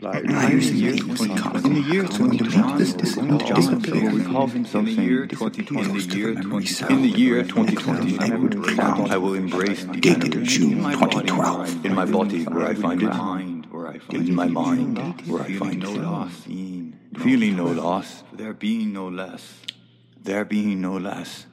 Liars in the year 2020. In the year 2020, this disappear. Recall himself in the year 2020. In the year 2020. In the year 2020, I would. I will embrace the Dated June 2012. in my body where I find it. In my mind where I find no loss. Feeling no loss. There being no less. There being no less.